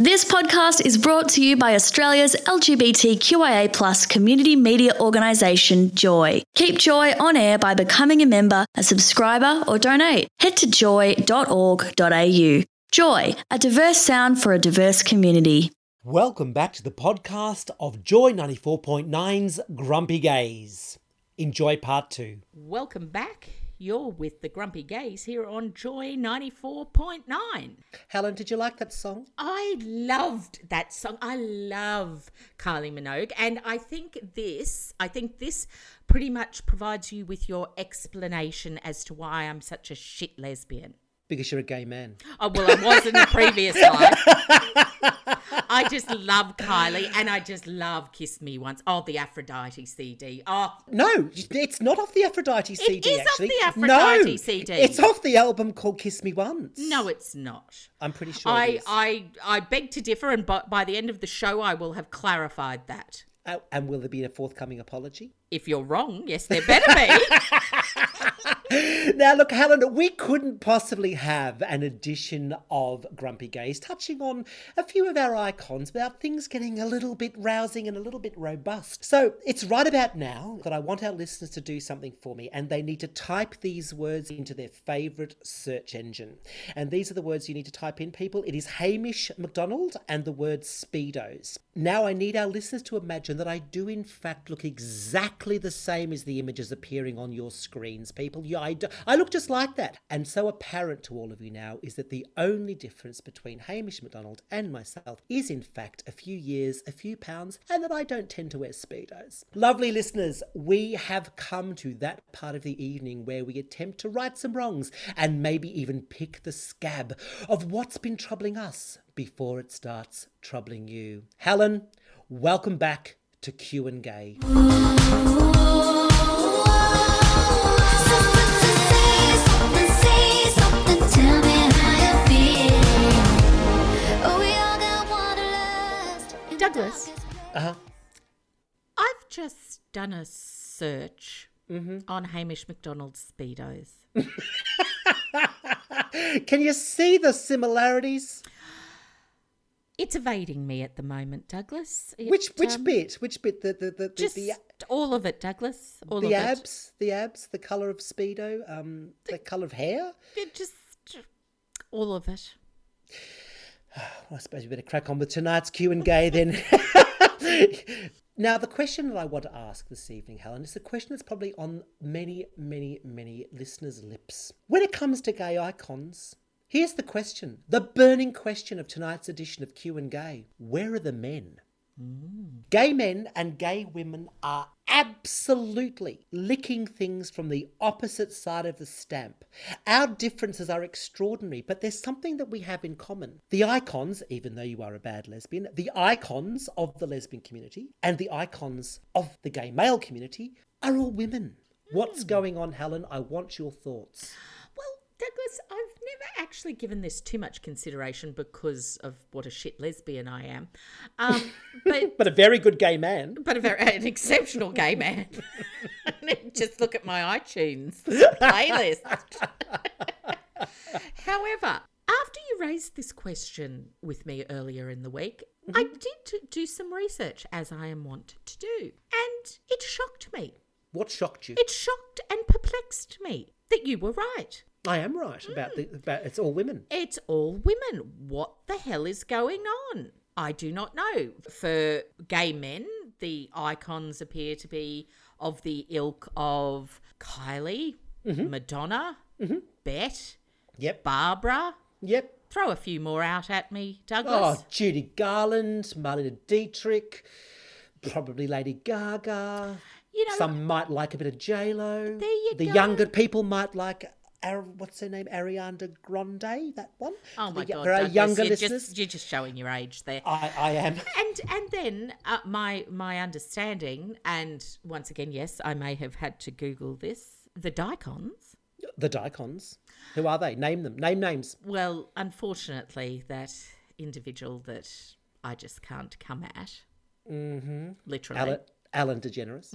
This podcast is brought to you by Australia's LGBTQIA plus community media organisation, Joy. Keep Joy on air by becoming a member, a subscriber, or donate. Head to joy.org.au. Joy, a diverse sound for a diverse community. Welcome back to the podcast of Joy 94.9's Grumpy Gays. Enjoy part two. Welcome back. You're with the Grumpy Gays here on Joy 94.9. Helen, did you like that song? I loved that song. I love Kylie Minogue. And I think this, I think this pretty much provides you with your explanation as to why I'm such a shit lesbian. Because you're a gay man. Oh, well, I was in the previous life. I just love Kylie and I just love Kiss Me Once. Oh, the Aphrodite CD. Oh, No, it's not off the Aphrodite CD, is off the Aphrodite no, CD. It's off the album called Kiss Me Once. no, it's not. I'm pretty sure I, is. I, I beg to differ, and by, by the end of the show, I will have clarified that. Oh, and will there be a forthcoming apology? If you're wrong, yes, there better be. Now, look, Helen, we couldn't possibly have an edition of Grumpy Gays touching on a few of our icons without things getting a little bit rousing and a little bit robust. So it's right about now that I want our listeners to do something for me, and they need to type these words into their favourite search engine. And these are the words you need to type in, people. It is Hamish Macdonald and the word Speedos. Now, I need our listeners to imagine that I do, in fact, look exactly the same as the images appearing on your screens, people. Yeah, I, do, I look just like that. And so apparent to all of you now is that the only difference between Hamish Macdonald and myself is, in fact, a few years, a few pounds, and that I don't tend to wear Speedos. Lovely listeners, we have come to that part of the evening where we attempt to right some wrongs and maybe even pick the scab of what's been troubling us before it starts troubling you. Helen, welcome back to Q and Gay. Douglas, Uh-huh. I've just done a search on Hamish Macdonald's Speedos. Can you see the similarities? It's evading me at the moment, Douglas. It, Which which um, bit? Which bit? The the the, the, Just the, all of it, Douglas. All the abs, the abs, the color of speedo, um, the color of hair. it. It just all of it. I suppose we better crack on with tonight's Q and Gay then. now, the question that I want to ask this evening, Helen, is a question that's probably on many, many, many listeners' lips. When it comes to gay icons, here's the question: the burning question of tonight's edition of Q and Gay: Where are the men? Gay men and gay women are absolutely licking things from the opposite side of the stamp. Our differences are extraordinary, but there's something that we have in common. The icons, even though you are a bad lesbian, the icons of the lesbian community and the icons of the gay male community are all women. What's hmm. going on, Helen? I want your thoughts. Well, Douglas, I've never actually given this too much consideration because of what a shit lesbian I am. Um, but But a very good gay man. but a very an exceptional gay man. Just look at my iTunes playlist. However, after you raised this question with me earlier in the week, I did do some research, as I am wont to do, and it shocked me. What shocked you? It shocked and perplexed me that you were right. I am right about the about it's all women. It's all women. What the hell is going on? I do not know. For gay men, the icons appear to be of the ilk of Kylie, mm-hmm. Madonna, mm-hmm. Bette, Yep. Barbara. Yep. Throw a few more out at me, Douglas. Oh. Judy Garland, Marlene Dietrich, probably Lady Gaga. You know, Some might like a bit of J Lo. There you the go. younger people might like. Ar- what's her name? Ariana Grande. That one. oh my The- God, For our Douglas, younger you're listeners, just, you're just showing your age there. I, I am. and and then uh, my my understanding, and once again, yes, I may have had to Google this. The Dicons. The Dicons. Who are they? Name them. Name names. Well, unfortunately, that individual that I just can't come at, mm-hmm. literally, Ellen DeGeneres.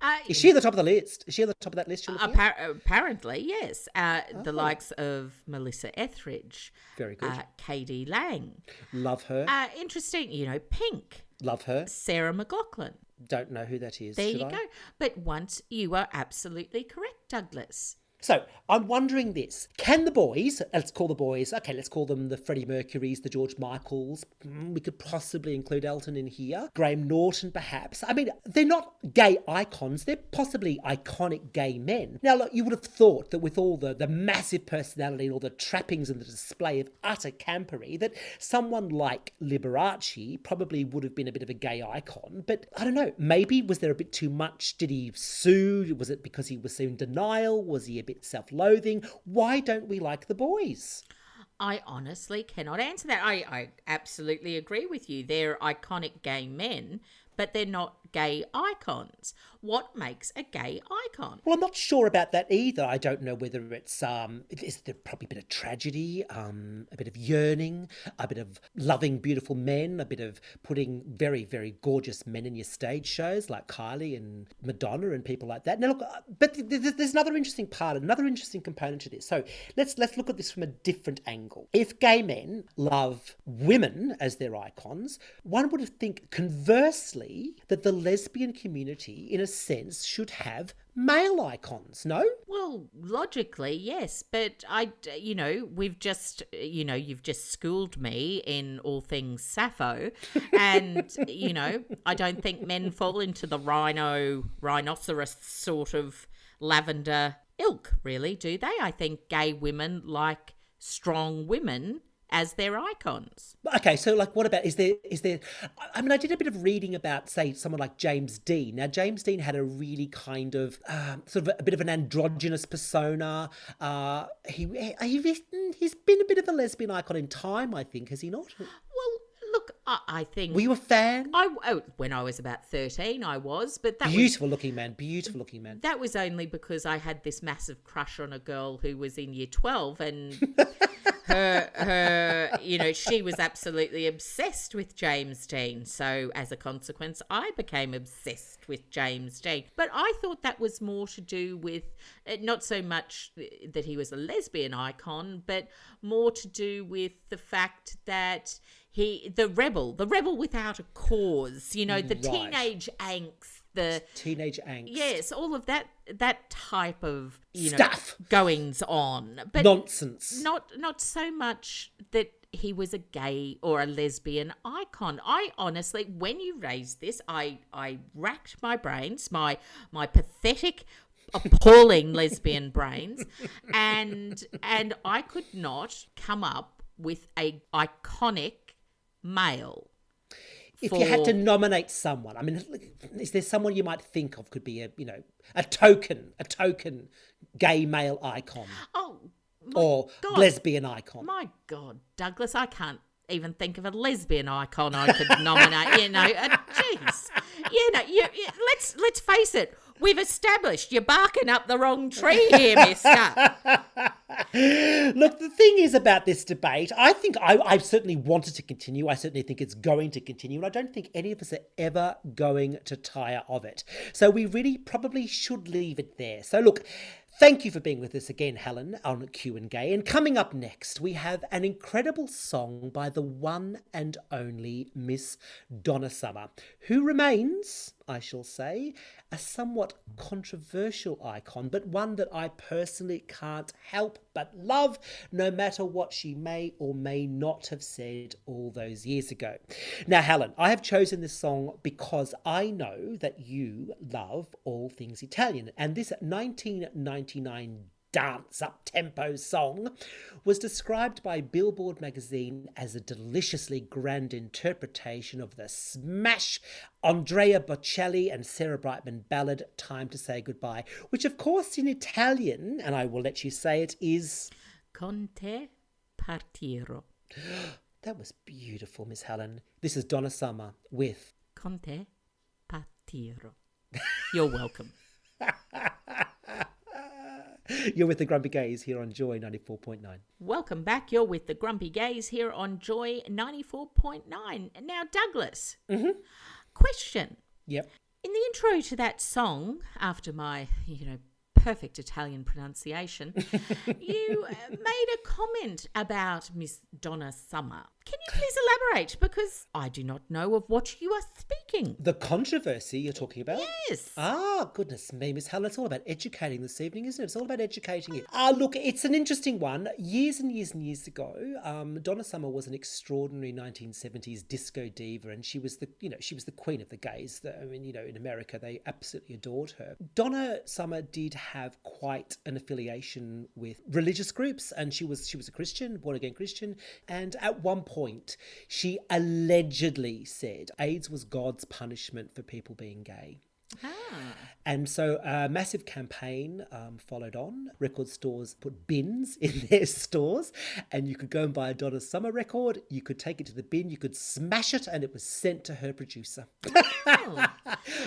Uh, Is she at the top of the list? Is she at the top of that list? You're looking at? Appar- apparently, yes. Uh, The Oh. likes of Melissa Etheridge, Very good. uh, KD Lang. Love her. Uh, interesting, you know, Pink, Love her. Sarah McLachlan. Don't know who that is. There you I? go. But once you are absolutely correct, Douglas. So I'm wondering this: Can the boys? Let's call the boys. Okay, let's call them the Freddie Mercurys, the George Michaels. mm, We could possibly include Elton in here. Graham Norton, perhaps. I mean, they're not gay icons. They're possibly iconic gay men. Now, look, you would have thought that with all the the massive personality and all the trappings and the display of utter campery, that someone like Liberace probably would have been a bit of a gay icon. But I don't know. Maybe was there a bit too much? Did he sue? Was it because he was in denial? Was he a bit self-loathing? Why don't we like the boys? I honestly cannot answer that. I, I absolutely agree with you. They're iconic gay men, but they're not gay icons. What makes a gay icon? Well, I'm not sure about that either. I don't know whether it's um, there probably a bit of tragedy, um, a bit of yearning, a bit of loving beautiful men, a bit of putting very very gorgeous men in your stage shows like Kylie and Madonna and people like that. Now look, uh, but th- th- there's another interesting part, another interesting component to this. So let's let's look at this from a different angle. If gay men love women as their icons, one would think conversely that the lesbian community, in a sense, should have male icons. No. Well, logically, yes, but I, you know, we've just, you know, you've just schooled me in all things Sappho, and you know, I don't think men fall into the rhino, rhinoceros sort of lavender ilk, really, do they? I think gay women like strong women as their icons. Okay, so like, what about is there is there? I- mean, I did a bit of reading about, say, someone like James Dean. Now, James Dean had a really kind of um, sort of a, bit of an androgynous persona. Uh, he, he he's been a bit of a lesbian icon in time, I think, has he not? Well, look, I, I think. Were you a fan? I, oh, when I was about 13, I was, but that was Beautiful looking man, beautiful looking man. that was only because I had this massive crush on a girl who was in year 12 and her you know she was absolutely obsessed with James Dean. So as a consequence I became obsessed with James Dean. But I thought that was more to do with uh, not so much that he was a lesbian icon but more to do with the fact that he the rebel the rebel without a cause you know the Right. teenage angst the Teenage angst. Yes, all of that that type of you Stuff. know goings on, but Nonsense. not not so much that he was a gay or a lesbian icon. I honestly, when you raised this, I I racked my brains, my my pathetic, appalling lesbian brains, and and I could not come up with a iconic male. If you had to nominate someone, I mean, is there someone you might think of could be a you know a token, a token gay male icon Oh or God. lesbian icon? My God, Douglas, I can't even think of a lesbian icon I could nominate. You know, uh, jeez, you know, you, you, let's let's face it. We've established you're barking up the wrong tree here, Mister. Look, the thing is about this debate, I think I, I certainly want it to continue. I certainly think it's going to continue. And I don't think any of us are ever going to tire of it. So we really probably should leave it there. So look, thank you for being with us again, Helen, on Q and Gay. And coming up next, we have an incredible song by the one and only Miss Donna Summer, who remains, I shall say, a somewhat controversial icon, but one that I personally can't help but love, no matter what she may or may not have said all those years ago. Now, Helen, I have chosen this song because I know that you love all things Italian, and this 1999 dance up tempo song was described by Billboard magazine as a deliciously grand interpretation of the smash Andrea Bocelli and Sarah Brightman ballad Time to Say Goodbye, which of course in Italian, and I will let you say it, is Con te partiro. that was beautiful, Miss Helen. This is Donna Summer with Con te partiro. You're welcome. You're with the Grumpy Gays here on Joy 94.9. Welcome back. You're with the Grumpy Gays here on Joy 94.9. Now, Douglas, mm-hmm. question. Yep. in the intro to that song, after my, you know, perfect Italian pronunciation, you uh, made a comment about Miss Donna Summer. Can you please elaborate? Because I do not know of what you are speaking. The controversy you're talking about? Yes. Ah, goodness me, Miss Helen, it's all about educating this evening, isn't it? It's all about educating you. Ah, look, it's an interesting one. Years and years and years ago, um, Donna Summer was an extraordinary 1970s disco diva, and she was the, you know, she was the queen of the gays. The- I mean, you know, in America, they absolutely adored her. Donna Summer did have quite an affiliation with religious groups, and she was she was a Christian, born again Christian, and at one point, she allegedly said AIDS was God's punishment for people being gay. And so a massive campaign um, followed on. Record stores put bins in their stores, and you could go and buy a Donna Summer record. You could take it to the bin, you could smash it, and it was sent to her producer.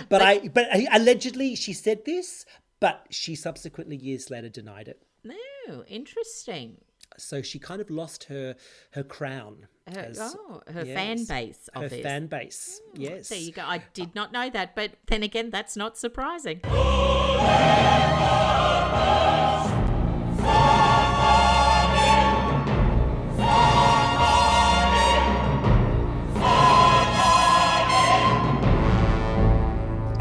but I, but allegedly she said this, but she subsequently years later denied it. No, interesting. So she kind of lost her her crown. Her, as- oh, her fan base her fan base. Yes. There you go. I did not know that, but then again, that's not surprising.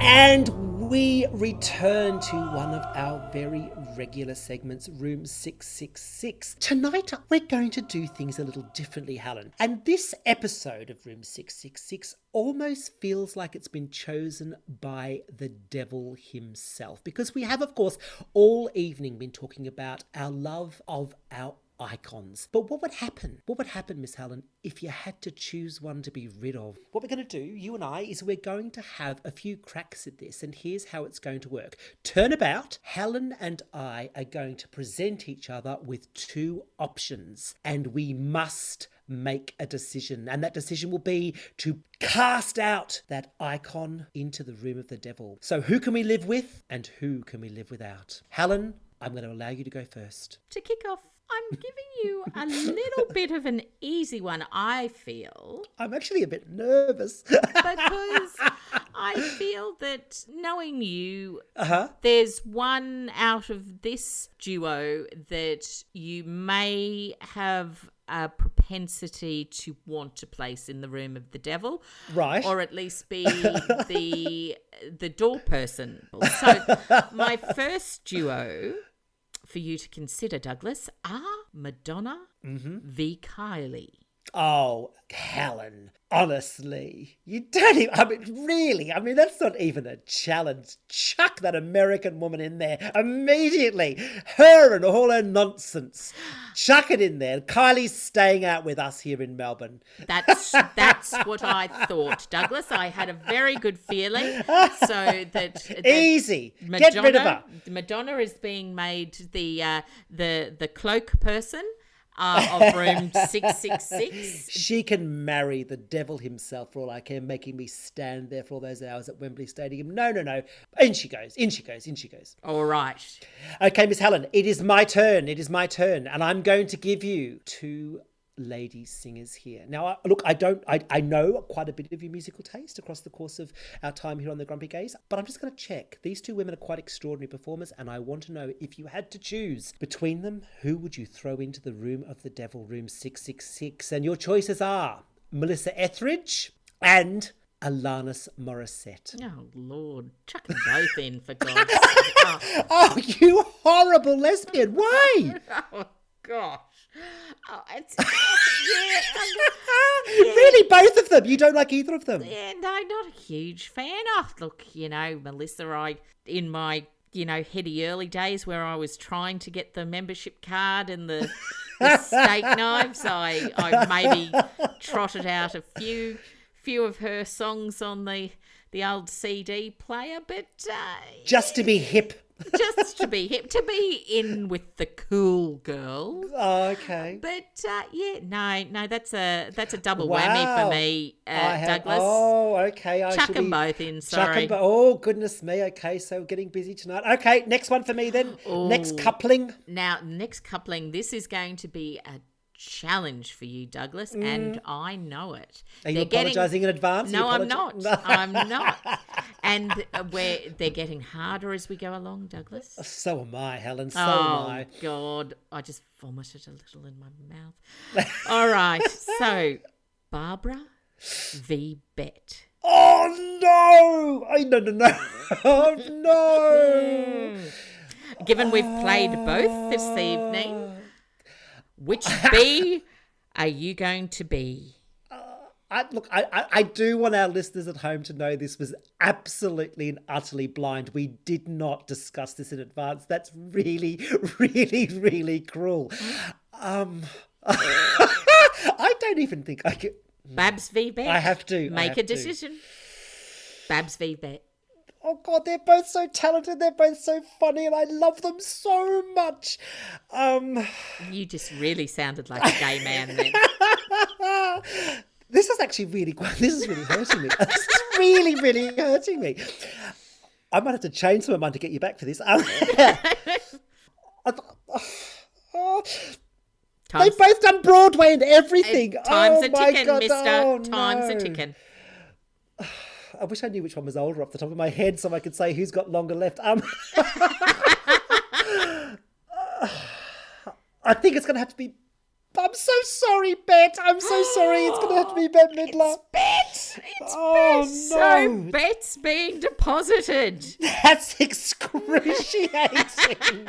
And we return to one of our very regular segments, Room 666. Tonight, we're going to do things a little differently, Helen. And this episode of Room 666 almost feels like it's been chosen by the devil himself. Because we have, of course, all evening been talking about our love of our icons. But what would happen? What would happen, Miss Helen, if you had to choose one to be rid of? What we're going to do, you and I, is we're going to have a few cracks at this, and here's how it's going to work. Turnabout, Helen and I are going to present each other with two options, and we must make a decision. And that decision will be to cast out that icon into the room of the devil. So, who can we live with, and who can we live without? Helen, I'm going to allow you to go first. To kick off, I'm giving you a little bit of an easy one, I feel, I'm actually a bit nervous. because I feel that knowing you, uh-huh. there's one out of this duo that you may have a propensity to want to place in the room of the devil Right. or at least be the the door person so my first duo for you to consider douglas are madonna mm-hmm. v kylie Oh, Helen, honestly, you don't even, I mean, really, I mean, that's not even a challenge. Chuck that American woman in there immediately. Her and all her nonsense. Chuck it in there. Kylie's staying out with us here in Melbourne. That's that's what I thought, Douglas. I had a very good feeling. So that, that Easy. Get rid of her. Madonna is being made the uh, the the cloak person uh, of room six six six. She can marry the devil himself for all I care, making me stand there for all those hours at Wembley Stadium. No, no, no. In she goes. In she goes. In she goes. All right. Okay, Miss Helen, it is my turn. It is my turn, and I'm going to give you two lady singers here. Now, I- look, I don't, I, I know quite a bit of your musical taste across the course of our time here on the Grumpy Gays, but I'm just going to check. These two women are quite extraordinary performers, and I want to know if you had to choose between them, who would you throw into the room of the devil, room 666? And your choices are Melissa Etheridge and Alanis Morissette. Oh Lord, chuck them both in for God's sake. Oh, Oh, you horrible lesbian! Why? oh gosh. Oh, it's yeah, um, really, both of them? You don't like either of them? yeah, no, not a huge fan. Oh, look, you know, Melissa, I in my you know heady early days where I was trying to get the membership card and the, the steak knives, I I maybe trotted out a few few of her songs on the the old CD player, but uh, Just to be hip. Just to be hip, to be in with the cool girls. Oh, okay. But uh, yeah, no, no, that's a that's a double whammy for me, uh, have- Douglas. Oh, okay. I Chuck them be both in. Sorry. bo- oh, goodness me. Okay, so we're getting busy tonight. Okay, next one for me then. Next coupling. now, next coupling. This is going to be a challenge for you, Douglas, and I know it. Mm. Are you They're getting- apologising in advance? No, I'm not. I'm not. and uh, where they're getting harder as we go along, Douglas. So am I, Helen. So oh am I. God, I just vomited a little in my mouth. All right, so Barbara v Bette. Oh no! I no no no! Oh no! Given we've played both this evening, which bee are you going to be? I, look, I, I, do want our listeners at home to know this was absolutely and utterly blind. We did not discuss this in advance. That's really, really, really cruel. Um, I don't even think I could. Babs v Bette. I have to. Make have a to. decision. Babs v Bette. Oh god, they're both so talented. They're both so funny, and I love them so much. Um, You just really sounded like a gay man then. this is actually really. This is really hurting me. This is really, really hurting me. I might have to change some of mine to get you back for this. Um, they've both done Broadway and everything. time's oh a ticking, God, mister. oh, time's a no. ticking. I wish I knew which one was older off the top of my head, so I could say who's got longer left. Um, I think it's going to have to be. I'm so sorry, Bette. I'm so sorry. It's going to have to be Bette Midler. Bette! It's Oh, Bette! So no. Bette's being deposited. That's excruciating.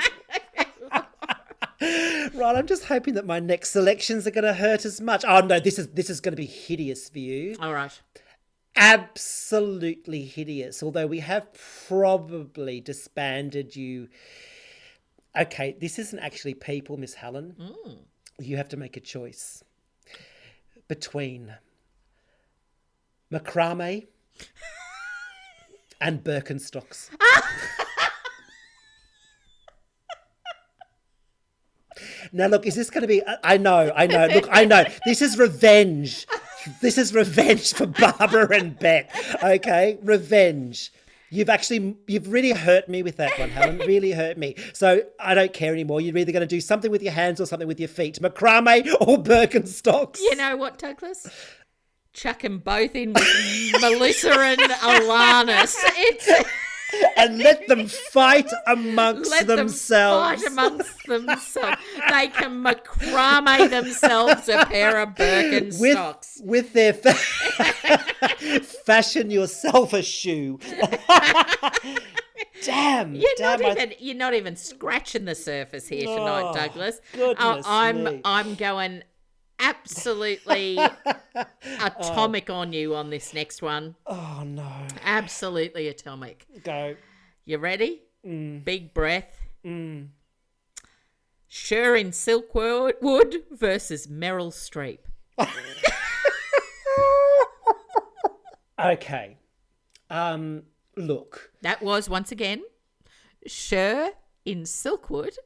right, I'm just hoping that my next selections are going to hurt as much. Oh no, this is this is going to be hideous for you. All right. Absolutely hideous. Although we have probably disbanded you. Okay, this isn't actually people, Miss Helen. Mm. You have to make a choice between macrame and Birkenstocks. Now, look, is this going to be? I know, I know. Look, I know. This is revenge. This is revenge for Barbara and Bette. Okay, revenge. You've actually, you've really hurt me with that one, Helen. Really hurt me. So I don't care anymore. You're either going to do something with your hands or something with your feet. Macrame or Birkenstocks. You know what, Douglas? Chuck them both in with Melissa and Alanis. It's and let them fight amongst let themselves. them fight amongst themselves. They can macrame themselves a pair of with Birkenstocks. with their fa- fashion yourself a shoe. damn, You're damn! not I- even you're not even scratching the surface here tonight, Oh, Douglas. goodness uh, I'm me. I'm going absolutely atomic on you on this next one. oh no, Absolutely atomic. go. You ready? Mm. Big breath. Cher in Silkwood versus Meryl Streep. Okay, um, look. That was once again Cher in Silkwood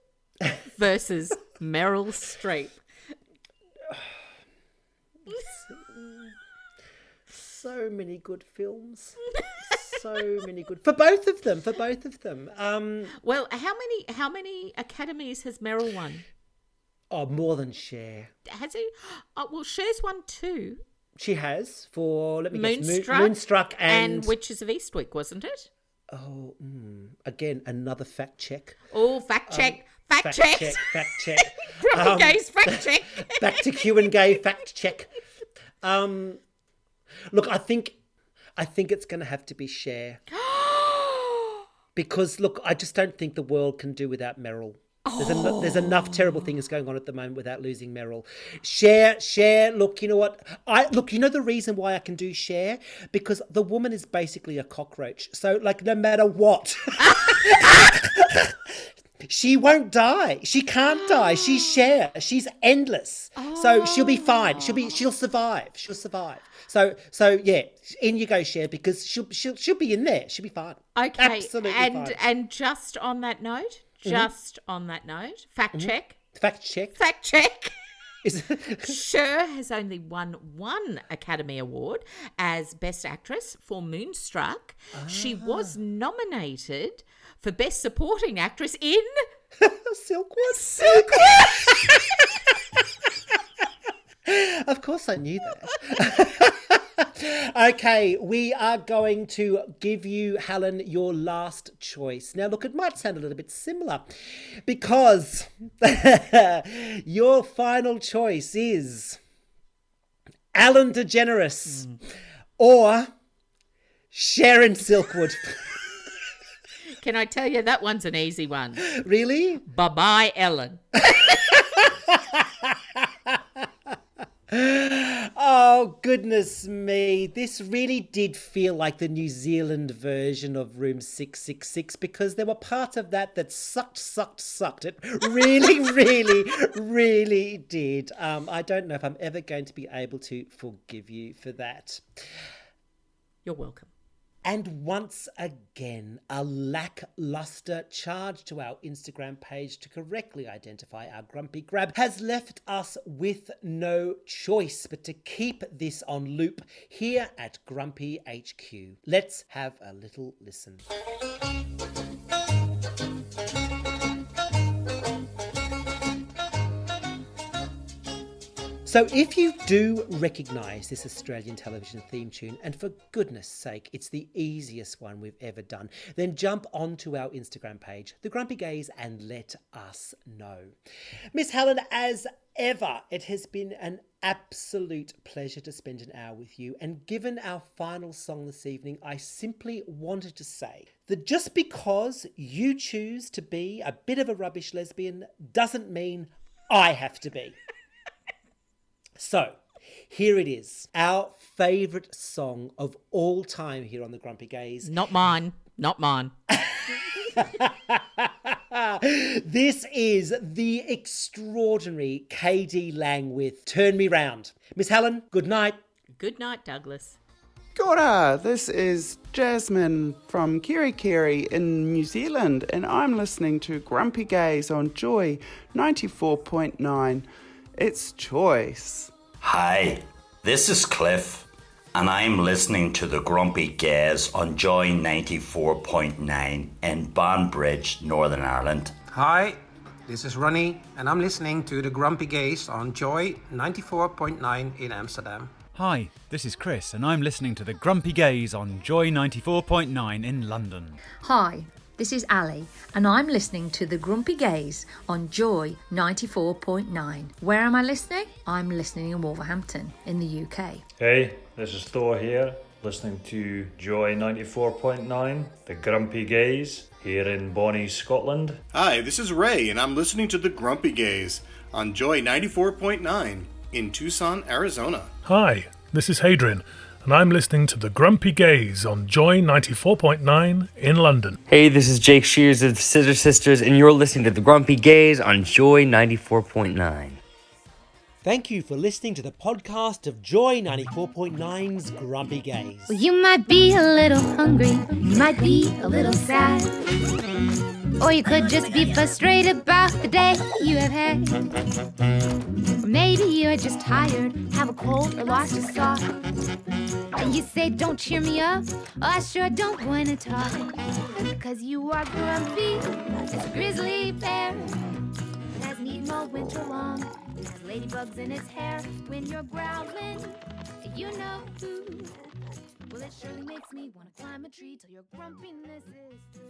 versus Meryl Streep. So many good films. so many good for both of them. For both of them. Um, Well, how many how many academies has Meryl won? oh, more than Cher. Has he? Oh, well, Cher's won two. She has for let me guess, Moon- Moonstruck, Moonstruck and, and Witches of Eastwick, wasn't it? oh, mm, again another fact check. Oh, fact check, fact, Fact check, check. Fact check. Um, Gaze, fact check. back to Q and Gay fact check. Um, look, I think, I think it's going to have to be Cher because look, I just don't think the world can do without Meryl. There's, en- there's oh. enough terrible things going on at the moment without losing Meryl. Cher, Cher. Look, you know what? I look. You know the reason why I can do Cher because the woman is basically a cockroach. So, like, no matter what, she won't die. She can't die. She's Cher. She's endless. So she'll be fine. She'll be. She'll oh. survive. She'll survive. So, so yeah, in you go, Cher because she'll she'll she'll be in there. She'll be fine. Okay, absolutely and fine. and just on that note, mm-hmm. just on that note, fact mm-hmm. check, Fact check. fact check. Is Cher has only won one Academy Award as Best Actress for Moonstruck. She was Ah. nominated for Best Supporting Actress in Silkwood. Silkwood. Of course, I knew that. Okay, we are going to give you, Helen, your last choice. Now, look, it might sound a little bit similar because your final choice is Ellen DeGeneres mm. or Sharon Silkwood. Can I tell you that one's an easy one? Really? Bye bye, Ellen. Oh, goodness me. This really did feel like the New Zealand version of Room 666 because there were parts of that that sucked, sucked, sucked. It really, really, really did. Um, I don't know if I'm ever going to be able to forgive you for that. You're welcome. And once again, a lackluster charge to our Instagram page to correctly identify our grumpy grab has left us with no choice but to keep this on loop here at Grumpy HQ. Let's have a little listen. So, if you do recognise this Australian television theme tune, and for goodness sake, it's the easiest one we've ever done, then jump onto our Instagram page, The Grumpy Gays, and let us know. Miss Helen, as ever, it has been an absolute pleasure to spend an hour with you. And given our final song this evening, I simply wanted to say that just because you choose to be a bit of a rubbish lesbian doesn't mean I have to be. So, here it is, our favourite song of all time here on the Grumpy Gays. Not mine. Not mine. this is the extraordinary KD Lang with Turn Me Round. Miss Helen, good night. Good night, Douglas. Kia ora, this is Jasmine from Kerikeri in New Zealand, and I'm listening to Grumpy Gays on Joy 94.9. It's choice. Hi, this is Cliff, and I'm listening to the Grumpy Gays on Joy 94.9 in Banbridge, Northern Ireland. Hi, this is Ronnie, and I'm listening to the Grumpy Gays on Joy 94.9 in Amsterdam. Hi, this is Chris, and I'm listening to the Grumpy Gays on Joy 94.9 in London. Hi, this is Ali, and I'm listening to The Grumpy Gays on Joy 94.9. Where am I listening? I'm listening in Wolverhampton, in the UK. Hey, this is Thor here, listening to Joy 94.9, The Grumpy Gays, here in Bonnie, Scotland. Hi, this is Ray, and I'm listening to The Grumpy Gays on Joy 94.9 in Tucson, Arizona. Hi, this is Hadrian and I'm listening to The Grumpy Gays on Joy 94.9 in London. Hey, this is Jake Shears of Scissor Sisters, and you're listening to The Grumpy Gays on Joy 94.9. Thank you for listening to the podcast of Joy 94.9's Grumpy Gays. Well, you might be a little hungry, you might be a little sad. Or you could just be frustrated about the day you have had. Or maybe you're just tired, have a cold, or lost your sock. And you say, Don't cheer me up, oh, I sure don't want to talk. Cause you are grumpy as a grizzly bear. Has eaten all winter long, has ladybugs in its hair. When you're growling, you know who. Well, it surely makes me want to climb a tree till your grumpiness is through.